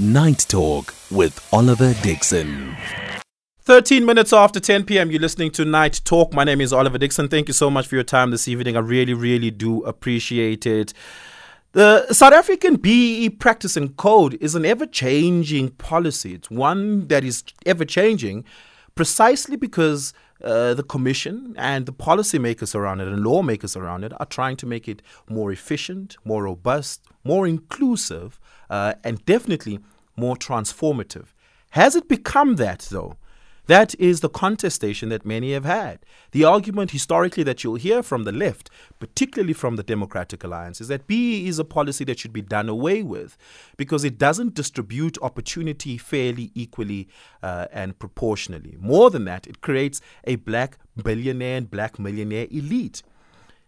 Night Talk with Oliver Dixon. 13 minutes after 10 p.m., you're listening to Night Talk. My name is Oliver Dixon. Thank you so much for your time this evening. I really, really do appreciate it. The South African BEE practice and code is an ever changing policy. It's one that is ever changing precisely because uh, the commission and the policymakers around it and lawmakers around it are trying to make it more efficient, more robust, more inclusive, uh, and definitely more transformative. Has it become that, though? That is the contestation that many have had. The argument historically that you'll hear from the left, particularly from the Democratic Alliance, is that BEE is a policy that should be done away with because it doesn't distribute opportunity fairly, equally, uh, and proportionally. More than that, it creates a black billionaire and black millionaire elite.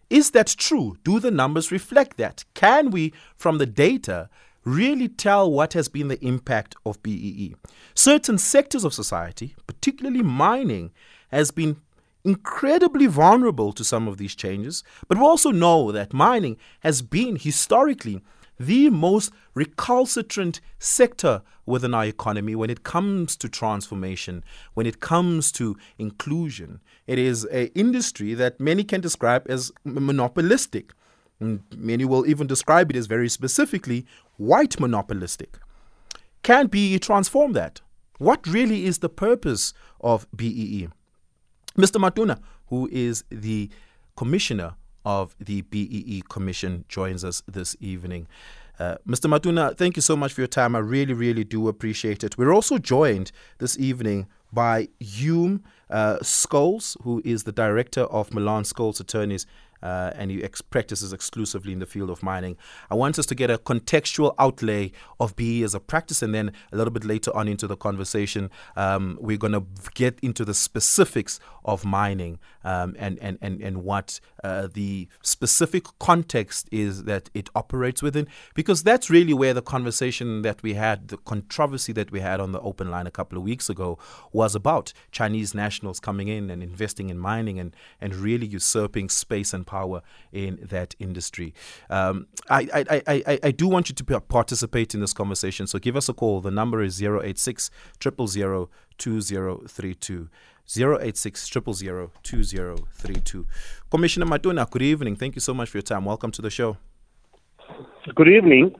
Is that true? Do the numbers reflect that? Can we, from the data, really tell what has been the impact of BEE. Certain sectors of society, particularly mining, has been incredibly vulnerable to some of these changes, but we also know that mining has been historically the most recalcitrant sector within our economy when it comes to transformation, when it comes to inclusion. It is an industry that many can describe as monopolistic. Many will even describe it as very specifically white monopolistic. Can BEE transform that? What really is the purpose of BEE? Mr. Matona, who is the commissioner of the BEE Commission, joins us this evening. Uh, Mr. Matona, thank you so much for your time. I really, really do appreciate it. We're also joined this evening by Hulme uh, Scholes, who is the director of Malan Scholes Attorneys uh, and he ex- practices exclusively in the field of mining. I want us to get a contextual outlay of BE as a practice, and then a little bit later on into the conversation, um, we're going to get into the specifics of mining um, and, and, and, and what uh, the specific context is that it operates within, because that's really where the conversation that we had, the controversy that we had on the open line a couple of weeks ago was about Chinese nationals coming in and investing in mining and, and really usurping space and power in that industry. Um, I, I, I, I do want you to participate in this conversation, so give us a call. The number is 086 000 2032. 086 2032. Commissioner Matona, good evening. Thank you so much for your time. Welcome to the show. Good evening.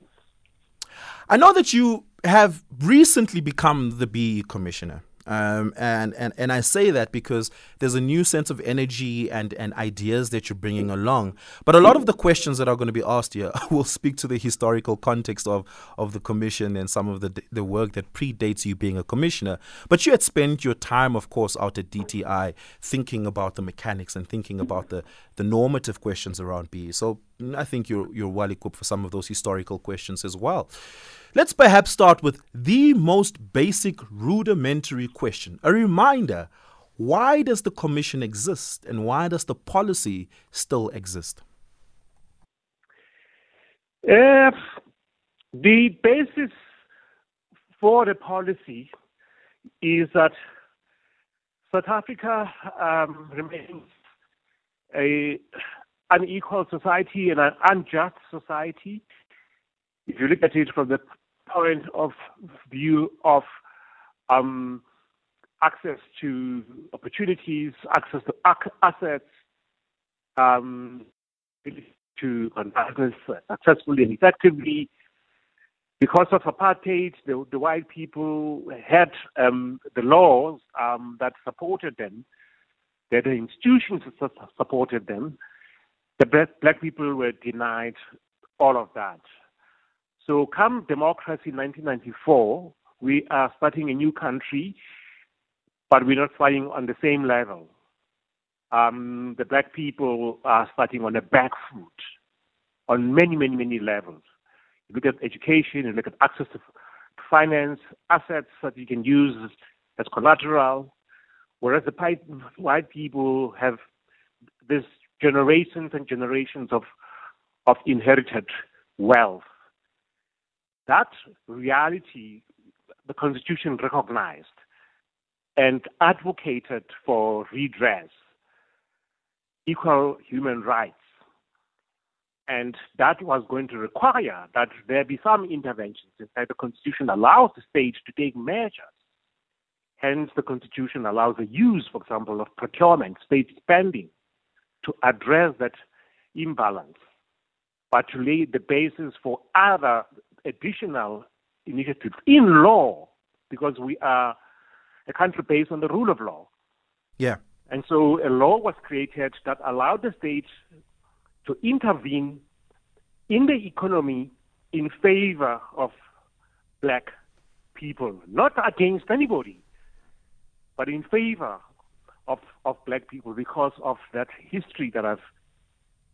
I know that you have recently become the BEE commissioner. Um, and, and, and I say that because there's a new sense of energy and, and ideas that you're bringing along. But a lot of the questions that are going to be asked here will speak to the historical context of, of the commission and some of the, the work that predates you being a commissioner. But you had spent your time, of course, out at DTI thinking about the mechanics and thinking about the, the normative questions around BEE. So I think you're, you're well equipped for some of those historical questions as well. Let's perhaps start with the most basic rudimentary question. A reminder why does the commission exist and why does the policy still exist? Uh, the basis for the policy is that South Africa um, remains a unequal society and an unjust society. If you look at it from the point of view of um, access to opportunities, access to ac- assets, um, to business successfully and effectively. Because of apartheid, the, the white people had um, the laws um, that supported them, that the institutions that supported them. The black people were denied all of that. So, come democracy in 1994, we are starting a new country, but we're not starting on the same level. Um, the black people are starting on a back foot on many, many, many levels. You look at education, you look at access to finance, assets that you can use as collateral, whereas the white people have this generations and generations of, of inherited wealth. That reality, the Constitution recognized and advocated for redress, equal human rights, and that was going to require that there be some interventions. In fact, the Constitution allows the state to take measures. Hence, the Constitution allows the use, for example, of procurement, state spending, to address that imbalance, but to lay the basis for other additional initiatives in law, because we are a country based on the rule of law. Yeah. And so a law was created that allowed the state to intervene in the economy in favor of black people, not against anybody, but in favor of, of black people because of that history that I've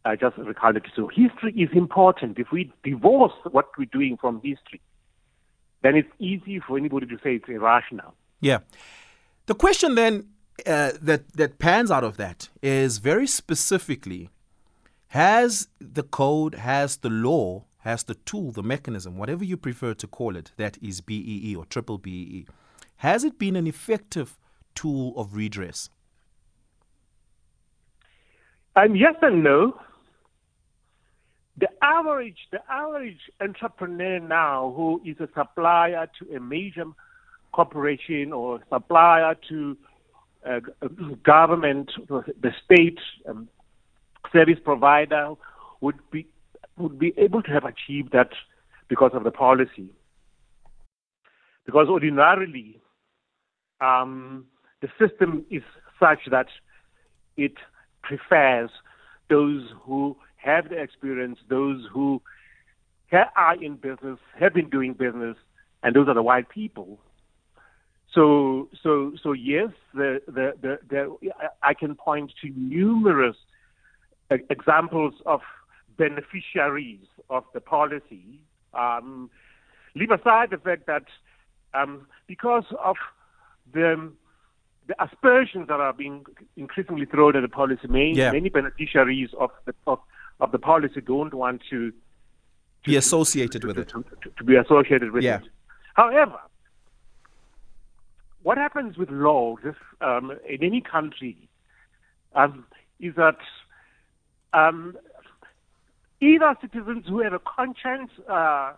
I just recounted. So history is important. If we divorce what we're doing from history, then it's easy for anybody to say it's irrational. Yeah. The question then uh, that that pans out of that is very specifically has the code, has the law, has the tool, the mechanism, whatever you prefer to call it, that is BEE or triple BEE, has it been an effective tool of redress? Um, yes and no. The average, the average entrepreneur now who is a supplier to a major corporation or supplier to uh, government, the state um, service provider would be would be able to have achieved that because of the policy. Because ordinarily, um, the system is such that it prefers those who have the experience, those who are in business, have been doing business, and those are the white people. So, so, so yes, the, the, the, the I can point to numerous examples of beneficiaries of the policy. Um, leave aside the fact that um, because of the the aspersions that are being increasingly thrown at the policy, many, yeah. many beneficiaries of the of, of the policy don't want to, to be associated to, with it. To, be associated with yeah. it. However, what happens with law um, in any country um, is that um, either citizens who have a conscience, uh,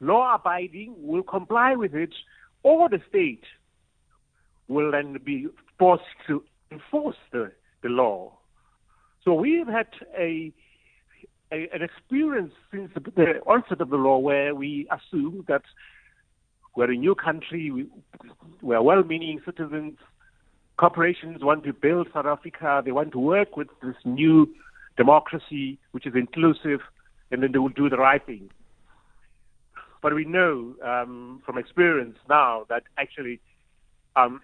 law abiding, will comply with it, or the state will then be forced to enforce the, the law. So we've had a, a, an experience since the, onset of the law where we assume that we're a new country, we, we're well-meaning citizens, corporations want to build South Africa, they want to work with this new democracy, which is inclusive, and then they will do the right thing. But we know um, from experience now that actually um,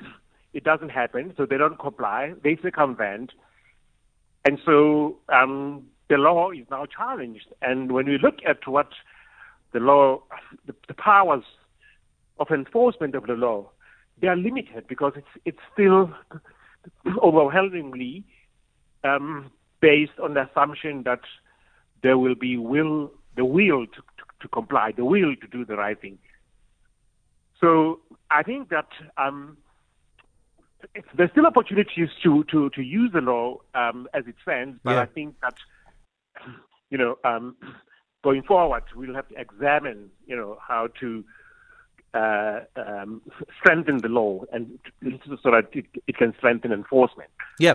it doesn't happen, so they don't comply, they circumvent, and so um, the law is now challenged. And when we look at what the law, the, the powers of enforcement of the law, they are limited because it's it's still overwhelmingly um, based on the assumption that there will be will the will to, to, to, comply, the will to do the right thing. So I think that um, there's still opportunities to, to, to use the law um, as it stands, but yeah. I think that you know um, going forward we'll have to examine you know how to uh, um, strengthen the law and so that it, it, can strengthen enforcement. Yeah.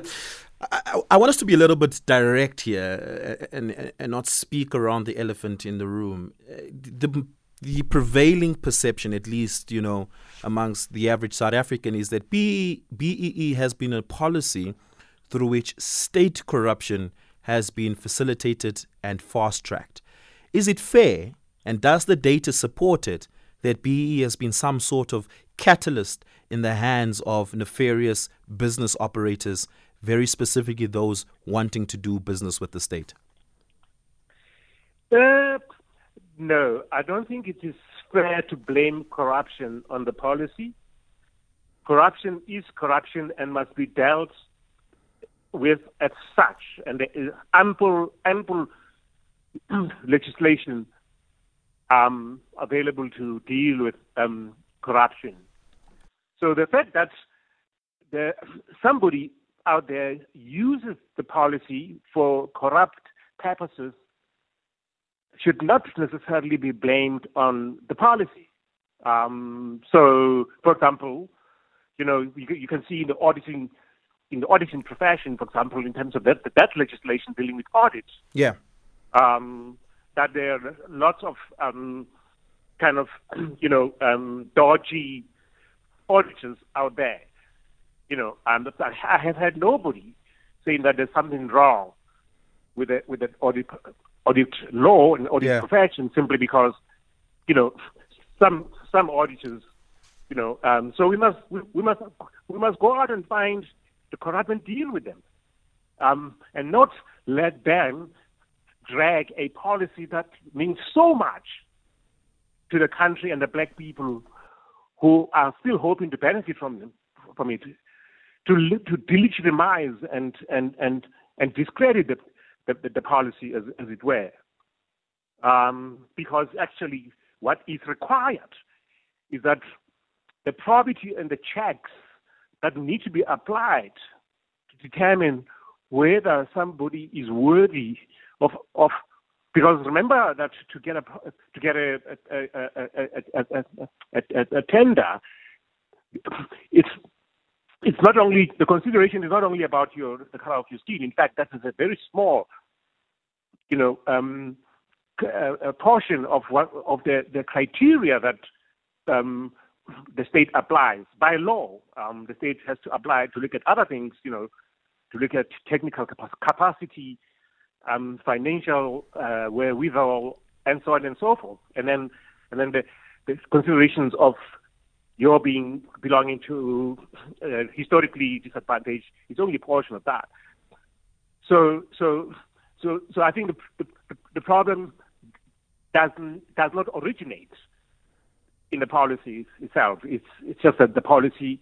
I, I, want us to be a little bit direct here uh, and, and not speak around the elephant in the room. The, the prevailing perception, at least, you know, amongst the average South African, is that BEE, BEE has been a policy through which state corruption has been facilitated and fast tracked. Is it fair, and does the data support it, that BEE has been some sort of catalyst in the hands of nefarious business operators, very specifically those wanting to do business with the state? Uh, no, I don't think it is fair to blame corruption on the policy. Corruption is corruption and must be dealt with as such, and there is ample, ample legislation um, available to deal with um, corruption. So the fact that the, somebody out there uses the policy for corrupt purposes should not necessarily be blamed on the policy. Um, so, for example, you know, you, you, can see in the auditing in the auditing profession, for example, in terms of that, that legislation dealing with audits. Yeah. Um, that there are lots of um, kind of, you know, um, dodgy auditors out there. You know, and I have had nobody saying that there's something wrong with the with the audit audit law and audit yeah. profession simply because, you know, some some auditors, you know, um, so we must we, we, must we must go out and find the and deal with them, um, and not let them drag a policy that means so much to the country and the black people who are still hoping to benefit from them, from it, to to delegitimize and and and and discredit the the, the policy as, as it were, um, because actually what is required is that the probity and the checks that need to be applied to determine whether somebody is worthy of of because remember that to get a to get a a, a, a, a tender, it's it's not only the consideration is not only about your the color of your skin. In fact, that is a very small, you know, um, a, portion of what of the the criteria that um, the state applies by law. Um, the state has to apply to look at other things, you know, to look at technical capacity, um, financial uh, wherewithal, and so on and so forth. And then, and then the, the considerations of your being belonging to uh, historically disadvantaged is only a portion of that. So, so, so, so I think the, the, the problem doesn't does not originate in the policy itself. It's it's just that the policy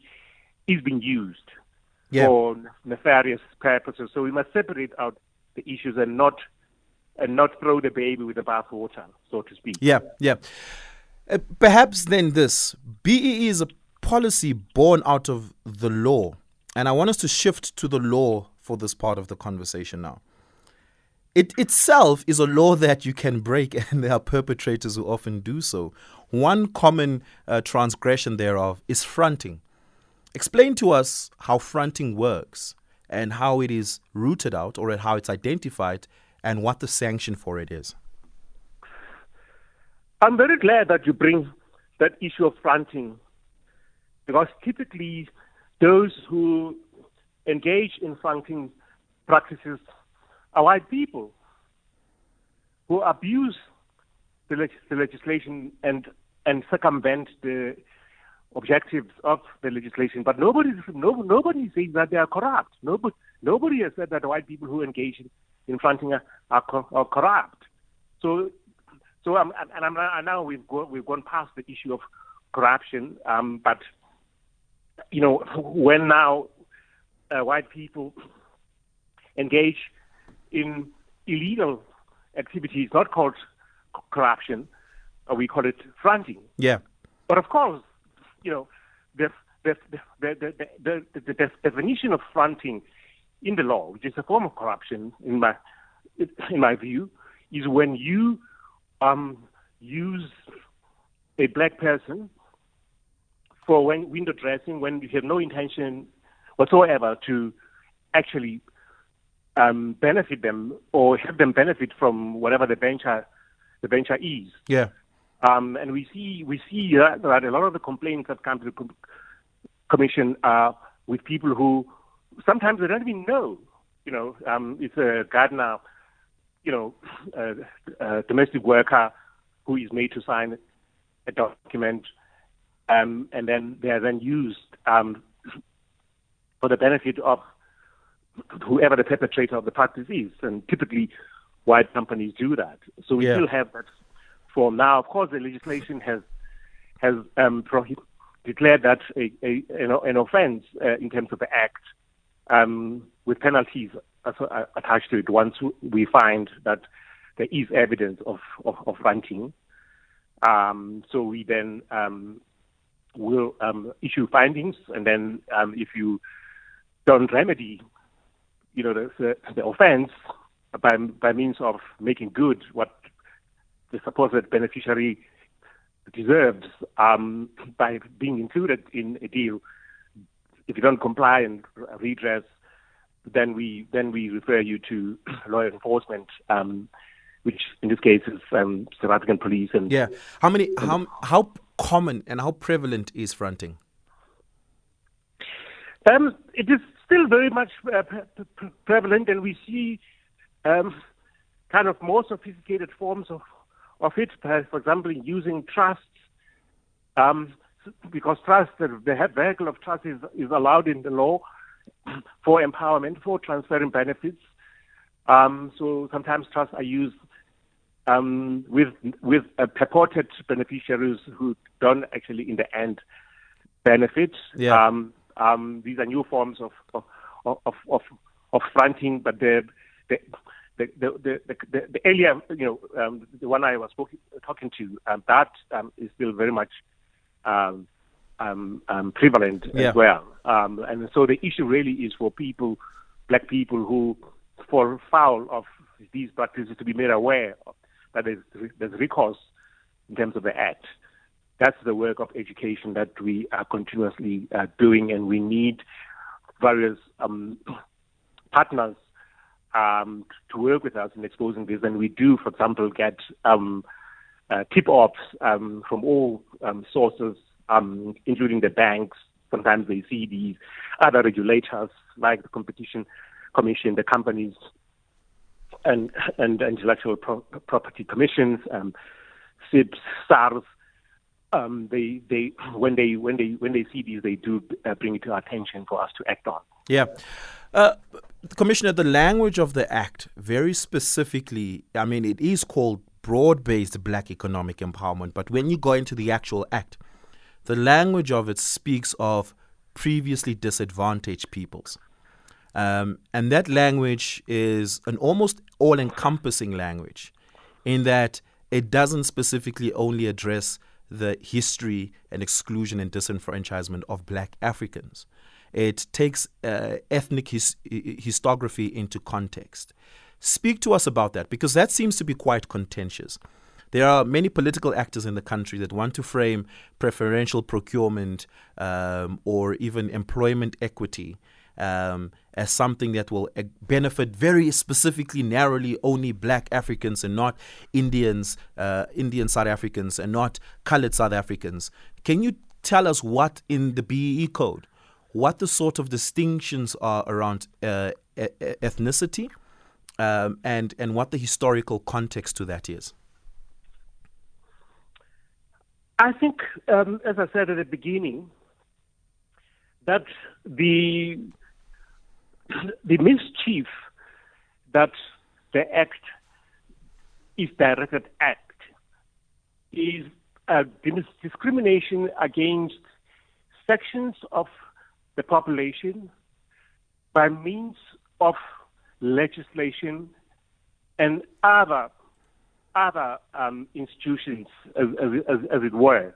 is being used yeah. for nefarious purposes. So we must separate out the issues and not and not throw the baby with the bathwater, so to speak. Yeah, yeah. Uh, perhaps then this BEE is a policy born out of the law, and I want us to shift to the law for this part of the conversation now. It itself is a law that you can break, and there are perpetrators who often do so. One common uh, transgression thereof is fronting. Explain to us how fronting works and how it is rooted out or how it's identified and what the sanction for it is. I'm very glad that you bring that issue of fronting because typically those who engage in fronting practices white people who abuse the, leg- the legislation and and circumvent the objectives of the legislation. But nobody, no, nobody says that they are corrupt. Nobody, nobody has said that white people who engage in, in fronting are, are, are corrupt. So, so um, and I'm, and now we've gone, we've gone past the issue of corruption. Um, but you know, when now uh, white people engage in illegal activities, not called corruption, uh, we call it fronting. Yeah. But of course, you know, the the the the, the, the, the definition of fronting in the law, which is a form of corruption, in my in my view, is when you um, use a black person for when window dressing when you have no intention whatsoever to actually um, benefit them or help them benefit from whatever the venture the venture is. Yeah. Um, and we see we see that, that a lot of the complaints that come to the com- commission are with people who sometimes they don't even know. You know, um, it's a gardener, you know, a, a domestic worker who is made to sign a document, um, and then they are then used um, for the benefit of whoever the perpetrator of the practice is. And typically, white companies do that. So we yeah. still have that form. Now, of course, the legislation has has um, declared that a, a, an offence uh, in terms of the act um, with penalties uh, attached to it once we find that there is evidence of, of, of fronting. Um, so we then um, will um, issue findings, and then um, if you don't remedy, you know, the, the, the offence by by means of making good what the supposed beneficiary deserves um, by being included in a deal. If you don't comply and redress, then we then we refer you to law enforcement, um, which in this case is um, South African police. And yeah, how many how how common and how prevalent is fronting? Um, it is still very much uh, pre- pre- prevalent, and we see um, kind of more sophisticated forms of of it. For example, using trusts, um, because trust, the, the vehicle of trust is, is allowed in the law for empowerment, for transferring benefits. Um, so sometimes trusts are used um, with with uh, purported beneficiaries who don't actually, in the end, benefit. Yeah. Um, um, these are new forms of of of of, of fronting, but the the the, the, the, the, the earlier, you know, um, the one I was talking to, um, that um, is still very much um, um, um, prevalent Yeah. as well. Um, and so the issue really is for people, black people who fall foul of these practices to be made aware of, that there's, there's recourse in terms of the act. That's the work of education that we are continuously uh, doing, and we need various um, partners um, to work with us in exposing this. And we do, for example, get um, uh, tip-offs um, from all um, sources, um, including the banks. Sometimes they see these other regulators like the Competition Commission, the companies, and and intellectual pro- property commissions, um, SIPs, SARS. Um, they they when they when they when they see these, they do uh, bring it to our attention for us to act on. Yeah. Uh, Commissioner, the language of the Act, very specifically, I mean, it is called broad based black economic empowerment, but when you go into the actual Act, the language of it speaks of previously disadvantaged peoples. Um, and that language is an almost all encompassing language in that it doesn't specifically only address the history and exclusion and disenfranchisement of black Africans. It takes uh, ethnic his- into context. Speak to us about that because that seems to be quite contentious. There are many political actors in the country that want to frame preferential procurement um, or even employment equity um, as something that will uh, benefit very specifically, narrowly, only black Africans and not Indians, uh, Indian South Africans, and not colored South Africans. Can you tell us what in the BEE code, what the sort of distinctions are around uh, ethnicity, um, and and what the historical context to that is? I think, um, as I said at the beginning, that the the mischief that the act is directed at is a discrimination against sections of the population by means of legislation and other other um, institutions, as, as, as, as it were.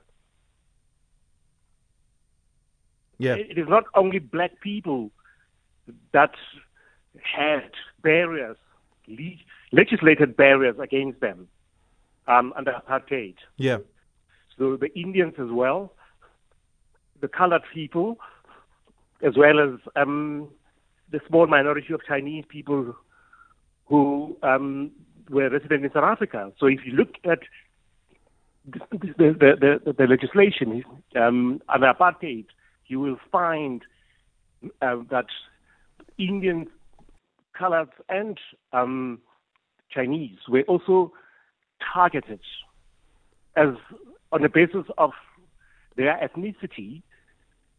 Yeah. It is not only black people that had barriers, le- legislated barriers against them um, under apartheid. Yeah. So the Indians as well, the colored people, as well as um, the small minority of Chinese people who um, were resident in South Africa. So if you look at the, the, the, the legislation um, under apartheid, you will find uh, that Indians, colored, and um, Chinese were also targeted as on the basis of their ethnicity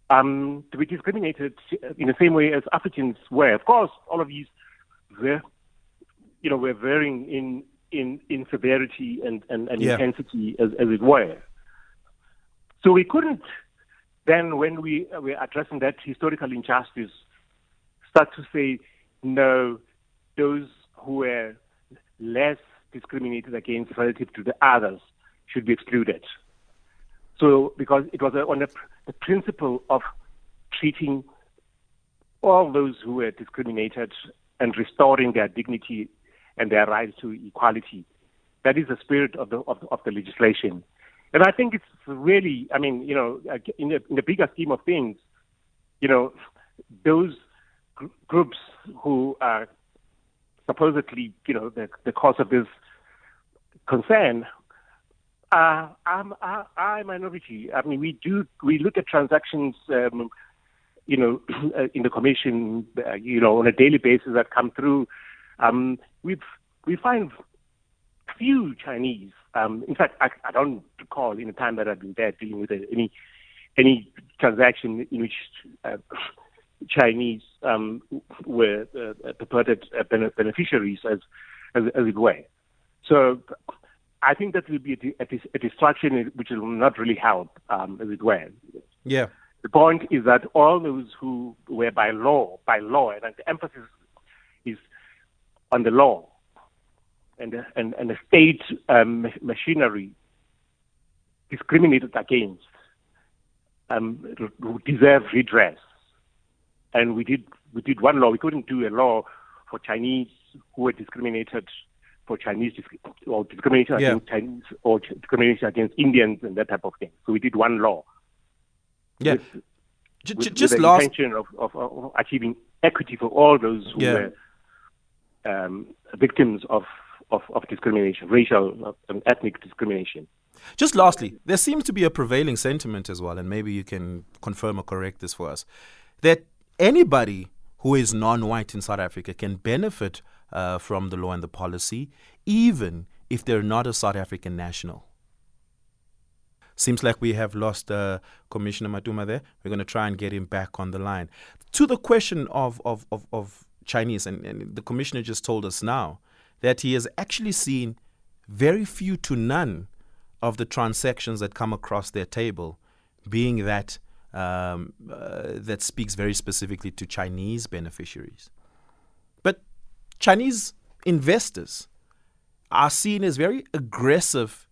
um, to be discriminated in the same way as Africans were. Of course, all of these were, you know, were varying in in, in severity and, and, and Yeah. intensity as, as it were. So we couldn't then, when we were addressing that historical injustice, start to say, no, those who were less discriminated against relative to the others should be excluded. So, because it was on the, the principle of treating all those who were discriminated and restoring their dignity and their rights to equality that is the spirit of the of, of the legislation. And I think it's really, I mean, you know, in the, in the bigger scheme of things, you know, those gr- groups who are supposedly, you know, the, the cause of this concern are, I'm, I, a minority. I mean, we do we look at transactions, um, you know, in the commission, uh, you know, on a daily basis that come through. Um, we we find few Chinese. Um, in fact, I, I don't recall in the time that I've been there dealing with any any transaction in which uh, Chinese um, were uh, purported uh, beneficiaries, as, as as it were. So I think that will be a, a, a distraction which will not really help, um, as it were. Yeah. The point is that all those who were by law, by law, and the emphasis is on the law and the, and, and the state um, machinery discriminated against um, deserve redress. And we did we did one law. We couldn't do a law for Chinese who were discriminated for Chinese or discrimination yeah. against Chinese or discrimination against Indians and that type of thing. So we did one law. Yeah. With, j- with, just with the last intention of, of, of, achieving equity for all those who Yeah. were um, victims of, of, of discrimination, racial and ethnic discrimination. Just lastly, there seems to be a prevailing sentiment as well, and maybe you can confirm or correct this for us, that anybody who is non-white in South Africa can benefit uh, from the law and the policy, even if they're not a South African national. Seems like we have lost uh, Commissioner Matona there. We're going to try and get him back on the line. To the question of, of, of, of Chinese, and, and the commissioner just told us now that he has actually seen very few to none of the transactions that come across their table being that um, uh, that speaks very specifically to Chinese beneficiaries. But Chinese investors are seen as very aggressive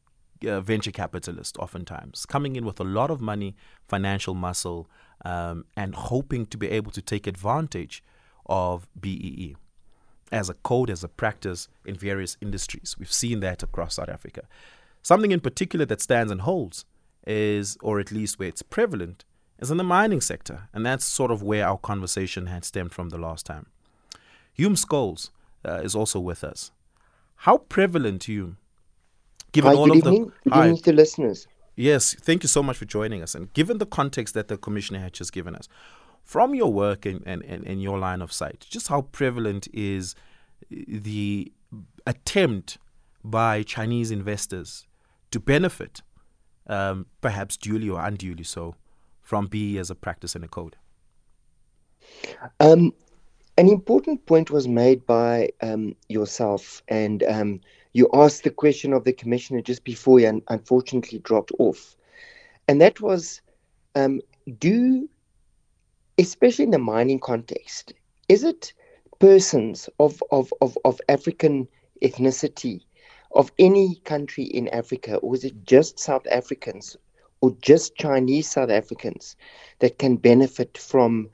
uh, venture capitalists, oftentimes coming in with a lot of money, financial muscle, um, and hoping to be able to take advantage of BEE as a code, as a practice in various industries. We've seen that across South Africa. Something in particular that stands and holds is, or at least where it's prevalent, is in the mining sector. And that's sort of where our conversation had stemmed from the last time. Hulme Scholes uh, is also with us. How prevalent, Hulme, given Hi, all of evening. the. Good Hi. evening to listeners. Yes, thank you so much for joining us. And given the context that the commissioner had just given us, from your work and, and, and, and your line of sight, just how prevalent is the attempt by Chinese investors to benefit, um, perhaps duly or unduly so, from BE as a practice and a code? Um, an important point was made by um, yourself, and um, you asked the question of the commissioner just before he un- unfortunately dropped off. And that was um, do, especially in the mining context, is it persons of, of, of, of African ethnicity, of any country in Africa, or is it just South Africans or just Chinese South Africans that can benefit from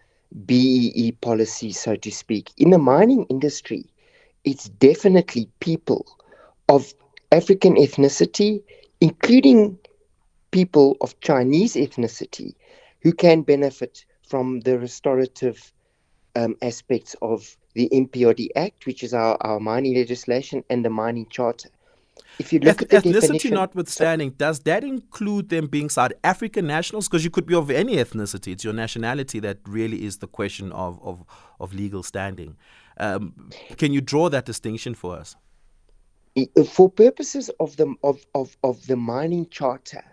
BEE policy, so to speak? In the mining industry, it's definitely people of African ethnicity, including people of Chinese ethnicity, who can benefit from the restorative um, aspects of the MPRD Act, which is our, our mining legislation, and the mining charter. If you look Eth- at the ethnicity notwithstanding, does that include them being South African nationals? Because you could be of any ethnicity. It's your nationality that really is the question of, of, of legal standing. Um, can you draw that distinction for us? for purposes of the of, of, of the mining charter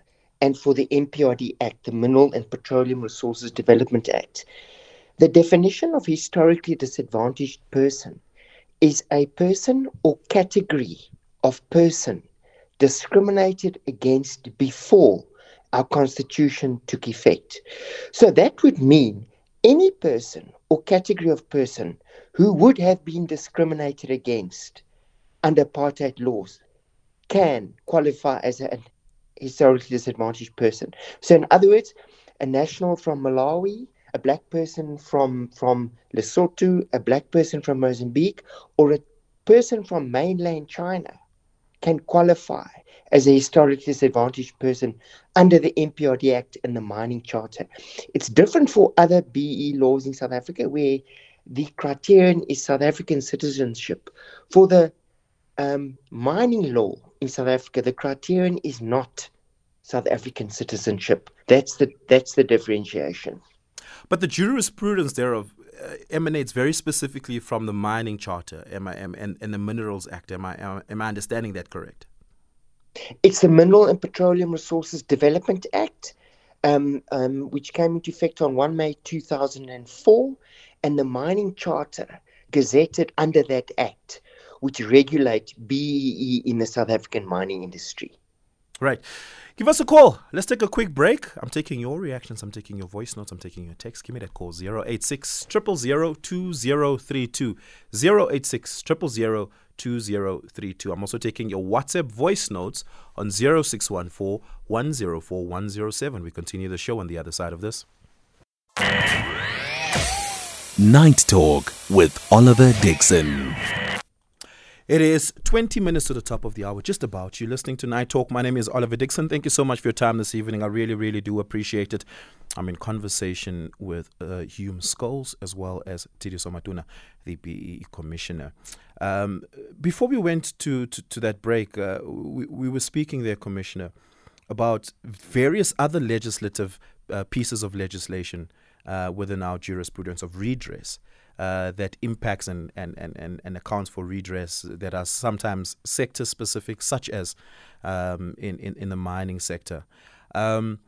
and for the MPRD Act, the Mineral and Petroleum Resources Development Act, the definition of historically disadvantaged person is a person or category of person discriminated against before our constitution took effect. So that would mean any person or category of person who would have been discriminated against under apartheid laws can qualify as a historically disadvantaged person. So, in other words, a national from Malawi, a black person from from Lesotho, a black person from Mozambique, or a person from mainland China can qualify as a historically disadvantaged person under the MPRD Act and the Mining Charter. It's different for other BE laws in South Africa where the criterion is South African citizenship. For the um, mining law in South Africa, the criterion is not South African citizenship. That's the that's the differentiation. But the jurisprudence thereof emanates very specifically from the Mining Charter am I, am, and, and the Minerals Act. Am I, am I understanding that correct? It's the Mineral and Petroleum Resources Development Act, um, um, which came into effect on 1 May 2004, and the Mining Charter gazetted under that act, which regulate BEE in the South African mining industry. Right. Give us a call. Let's take a quick break. I'm taking your reactions. I'm taking your voice notes. I'm taking your text. Give me that call 086 000 2032. 086 000 2032. I'm also taking your WhatsApp voice notes on 0614 104 107. We continue the show on the other side of this. Night Talk with Oliver Dixon. It is 20 minutes to the top of the hour, just about. You're listening to Night Talk. My name is Oliver Dixon. Thank you so much for your time this evening. I really, really do appreciate it. I'm in conversation with uh, Hulme Scholes as well as Tshediso Matona, the BE Commissioner. Um, before we went to, to, to that break, uh, we, we were speaking there, Commissioner, about various other legislative uh, pieces of legislation uh, within our jurisprudence of redress uh, that impacts and, and, and, and, accounts for redress that are sometimes sector specific, such as um, in, in, in, the mining sector. Um,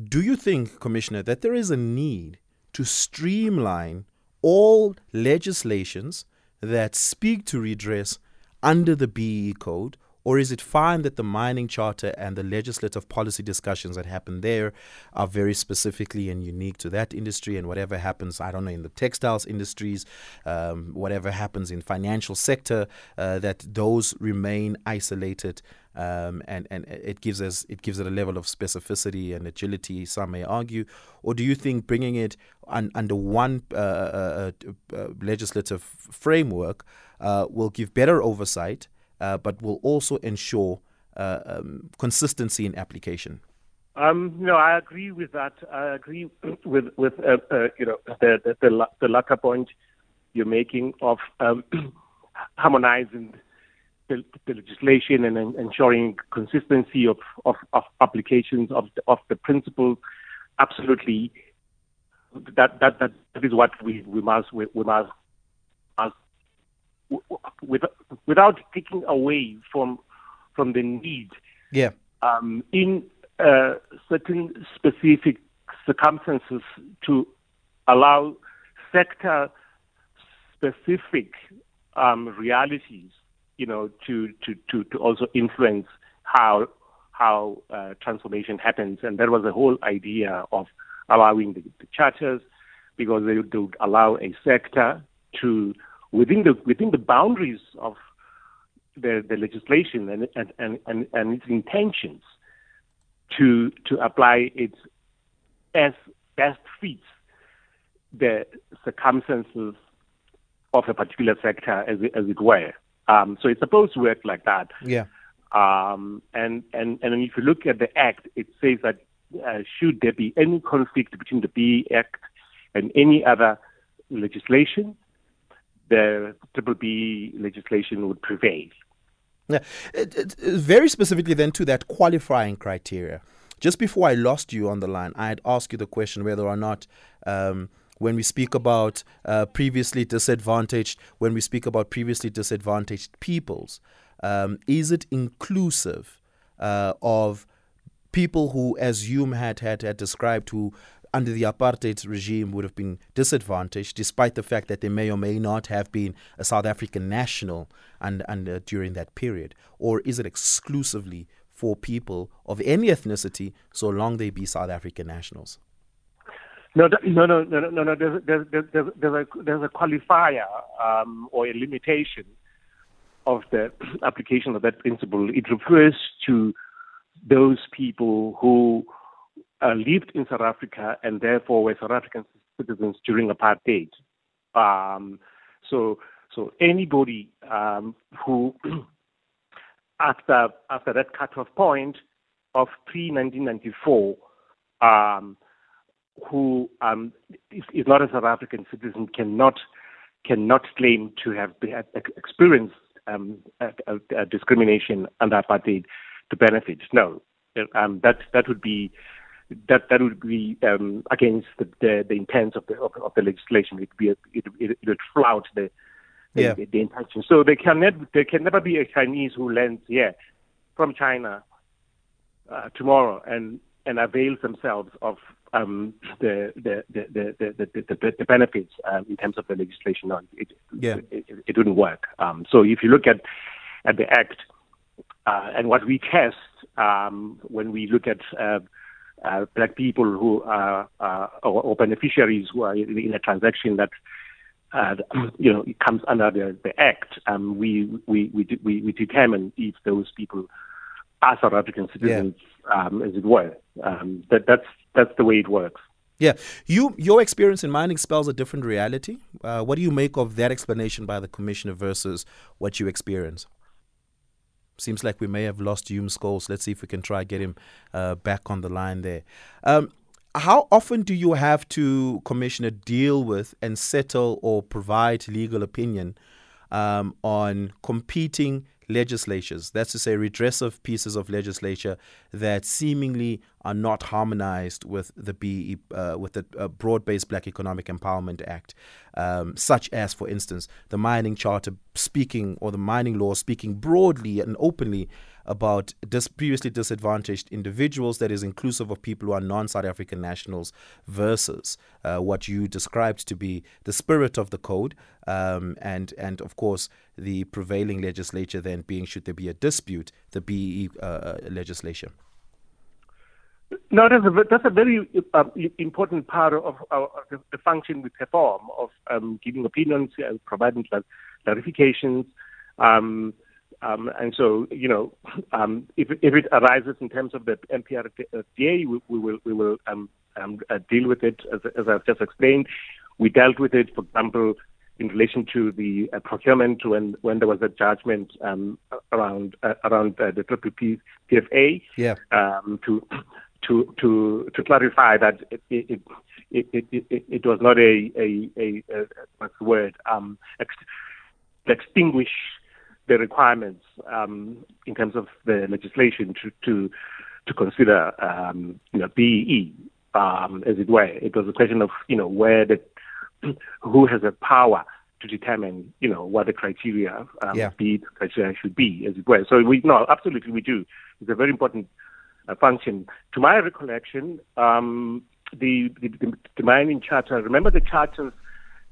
do you think, Commissioner, that there is a need to streamline all legislations that speak to redress under the BE code or is it fine that the mining charter and the legislative policy discussions that happen there are very specifically and unique to that industry? And whatever happens, I don't know, in the textiles industries, um, whatever happens in financial sector, uh, that those remain isolated. Um, and and it gives us it gives it a level of specificity and agility. Some may argue, or do you think bringing it un, under one uh, uh, uh, uh legislative framework uh, will give better oversight uh, but will also ensure uh, um, consistency in application. Um, no, I agree with that. I agree with with uh, uh, you know the, the the, the point you're making of um, harmonizing the, the, legislation and ensuring consistency of, of, of applications of the, of the principle. Absolutely, that that that is what we, we must we, we must with, without taking away from from the need. Yeah. Um, in uh, certain specific circumstances to allow sector specific um, realities, you know, to, to, to, to also influence how how uh, transformation happens. And that was the whole idea of allowing the, the charters because they would allow a sector to within the within the boundaries of the, the legislation and, and, and, and its intentions to to apply it as best fits the circumstances of a particular sector, as it, as it were. Um, so it's supposed to work like that. Yeah. Um, and and and if you look at the act, it says that uh, should there be any conflict between the BE Act and any other legislation, the Triple B legislation would prevail. Yeah, very specifically then to that qualifying criteria. Just before I lost you on the line, I had asked you the question whether or not. Um, when we speak about uh, previously disadvantaged, when we speak about previously disadvantaged peoples, um, is it inclusive uh, of people who, as Hulme had, had, had described, who under the apartheid regime would have been disadvantaged, despite the fact that they may or may not have been a South African national and, and uh, during that period? Or is it exclusively for people of any ethnicity, so long they be South African nationals? No, no, no, no, no, no. There's, there's, there's, there's, a, there's a qualifier um, or a limitation of the application of that principle. It refers to those people who uh, lived in South Africa and therefore were South African citizens during apartheid. Um, so, so anybody um, who after after that cutoff point of pre 1994, um, who um, is, is, not a South African citizen cannot cannot claim to have experienced um, a, a, a discrimination under apartheid to benefit. No, um, that that would be that that would be um, against the, the, the intent of the of, of, the legislation. It would be a, it, it, it would flout the the, yeah. the, the intention. So they can never there can never be a Chinese who lands here from China uh, tomorrow and and avails themselves of um, the, the, the, the, the, the, benefits um, in terms of the legislation. It, yeah. it, it, it wouldn't work. Um, so if you look at at the act uh, and what we test um, when we look at uh, uh, black people who are or, or, beneficiaries who are in a transaction that uh, you know it comes under the, the act, um, we, we, we, we, we determine if those people are South African citizens, yeah. um, as it were. Um, that, that's that's the way it works. Yeah, you your experience in mining spells a different reality. Uh, what do you make of that explanation by the commissioner versus what you experience? Seems like we may have lost Hulme Scholes. Let's see if we can try get him uh, back on the line there. Um, how often do you have to, Commissioner, deal with and settle or provide legal opinion um, on competing legislatures, that's to say, redressive pieces of legislature that seemingly are not harmonized with the BE, uh, with the uh, Broad-Based Black Economic Empowerment Act, um, such as, for instance, the Mining Charter speaking or the mining law speaking broadly and openly about dis- previously disadvantaged individuals, that is inclusive of people who are non South African nationals, versus uh, what you described to be the spirit of the code, um, and, and of course, the prevailing legislature then being, should there be a dispute, the BE uh, uh, legislation. No, that's a, that's a very uh, important part of, our, the, the, function we perform of um, giving opinions, uh, providing clarifications, um, um, and so, you know, um, if, if it arises in terms of the MPRDA, we, we will, we will um, um, uh, deal with it as, as, I've just explained. We dealt with it, for example, in relation to the uh, procurement when, when there was a judgment um, around uh, around uh, the triple PFA. Yeah. Um, to to to to clarify that it it, it, it, it, it was not a a, a, a what's the word um, ex- extinguish the requirements um, in terms of the legislation to to, to consider um, you know BEE um, as it were. It was a question of you know where the who has the power to determine you know what the criteria um, yeah. be criteria should be as it were. So we no absolutely we do. It's a very important function. To my recollection, um, the, the, the mining charter. Remember the charters.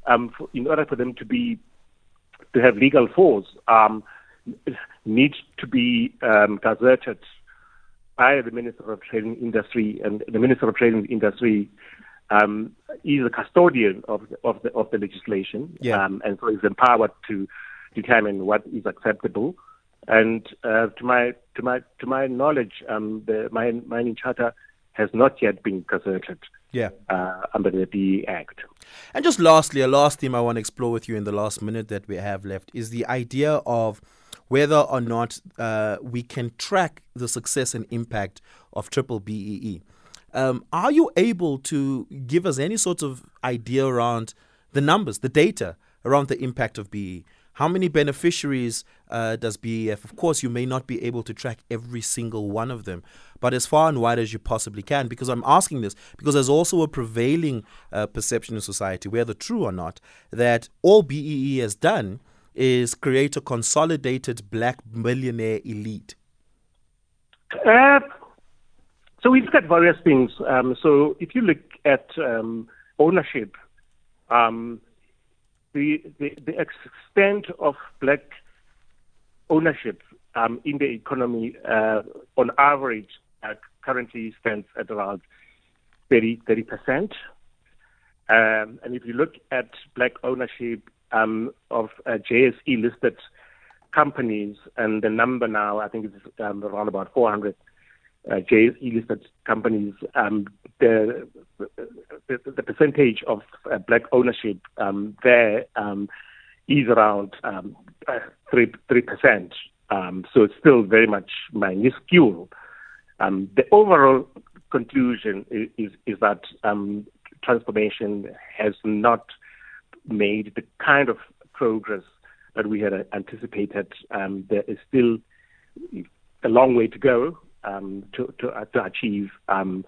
Um, for, in order for them to be to have legal force um, needs to be um, gazetted by the Minister of Trade and Industry, and the Minister of Trade and Industry um, is a custodian of the, of the, of the legislation, yeah. um, and so is empowered to determine what is acceptable. And uh, to my to my to my knowledge, um, the mining charter has not yet been gazetted yeah. Uh, under the BE Act. And just lastly, a last theme I want to explore with you in the last minute that we have left is the idea of whether or not uh, we can track the success and impact of triple BEE. Um, are you able to give us any sort of idea around the numbers, the data around the impact of BE? How many beneficiaries uh, does BEF? Of course, you may not be able to track every single one of them, but as far and wide as you possibly can. Because I'm asking this because there's also a prevailing uh, perception in society, whether true or not, that all BEE has done is create a consolidated black millionaire elite. Uh, so we look at various things. Um, so if you look at um, ownership, um, the, the, the extent of black ownership um, in the economy uh, on average uh, currently stands at around 30 percent. Um, and if you look at black ownership um, of uh, JSE listed companies, and the number now I think is um, around about 400 uh, JSE listed companies, um, the, the, the percentage of uh, black ownership um, there um, is around um, three three percent. Um, so it's still very much minuscule. Um, the overall conclusion is, is, is that transformation has not made the kind of progress that we had anticipated. There is still a long way to go um, to, to, uh, to, achieve um,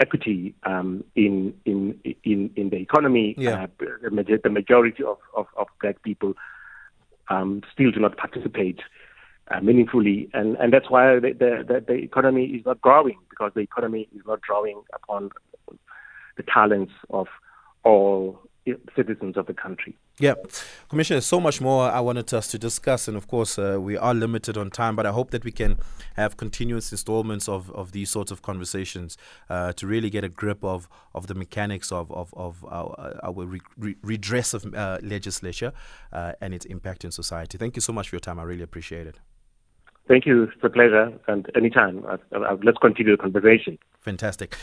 equity um, in, in in in the economy. Yeah. Uh, the, majority of, of, of black people um, still do not participate uh, meaningfully, and, and that's why the, the, the economy is not growing because the economy is not drawing upon the talents of all citizens of the country. Yeah, Commissioner, so much more I wanted us to discuss, and of course, uh, we are limited on time, but I hope that we can have continuous installments of, of these sorts of conversations uh, to really get a grip of, of the mechanics of, of, of our, our re- re- redress of uh, legislature uh, and its impact in society. Thank you so much for your time. I really appreciate it. Thank you. It's a pleasure. And anytime, let's continue the conversation. Fantastic.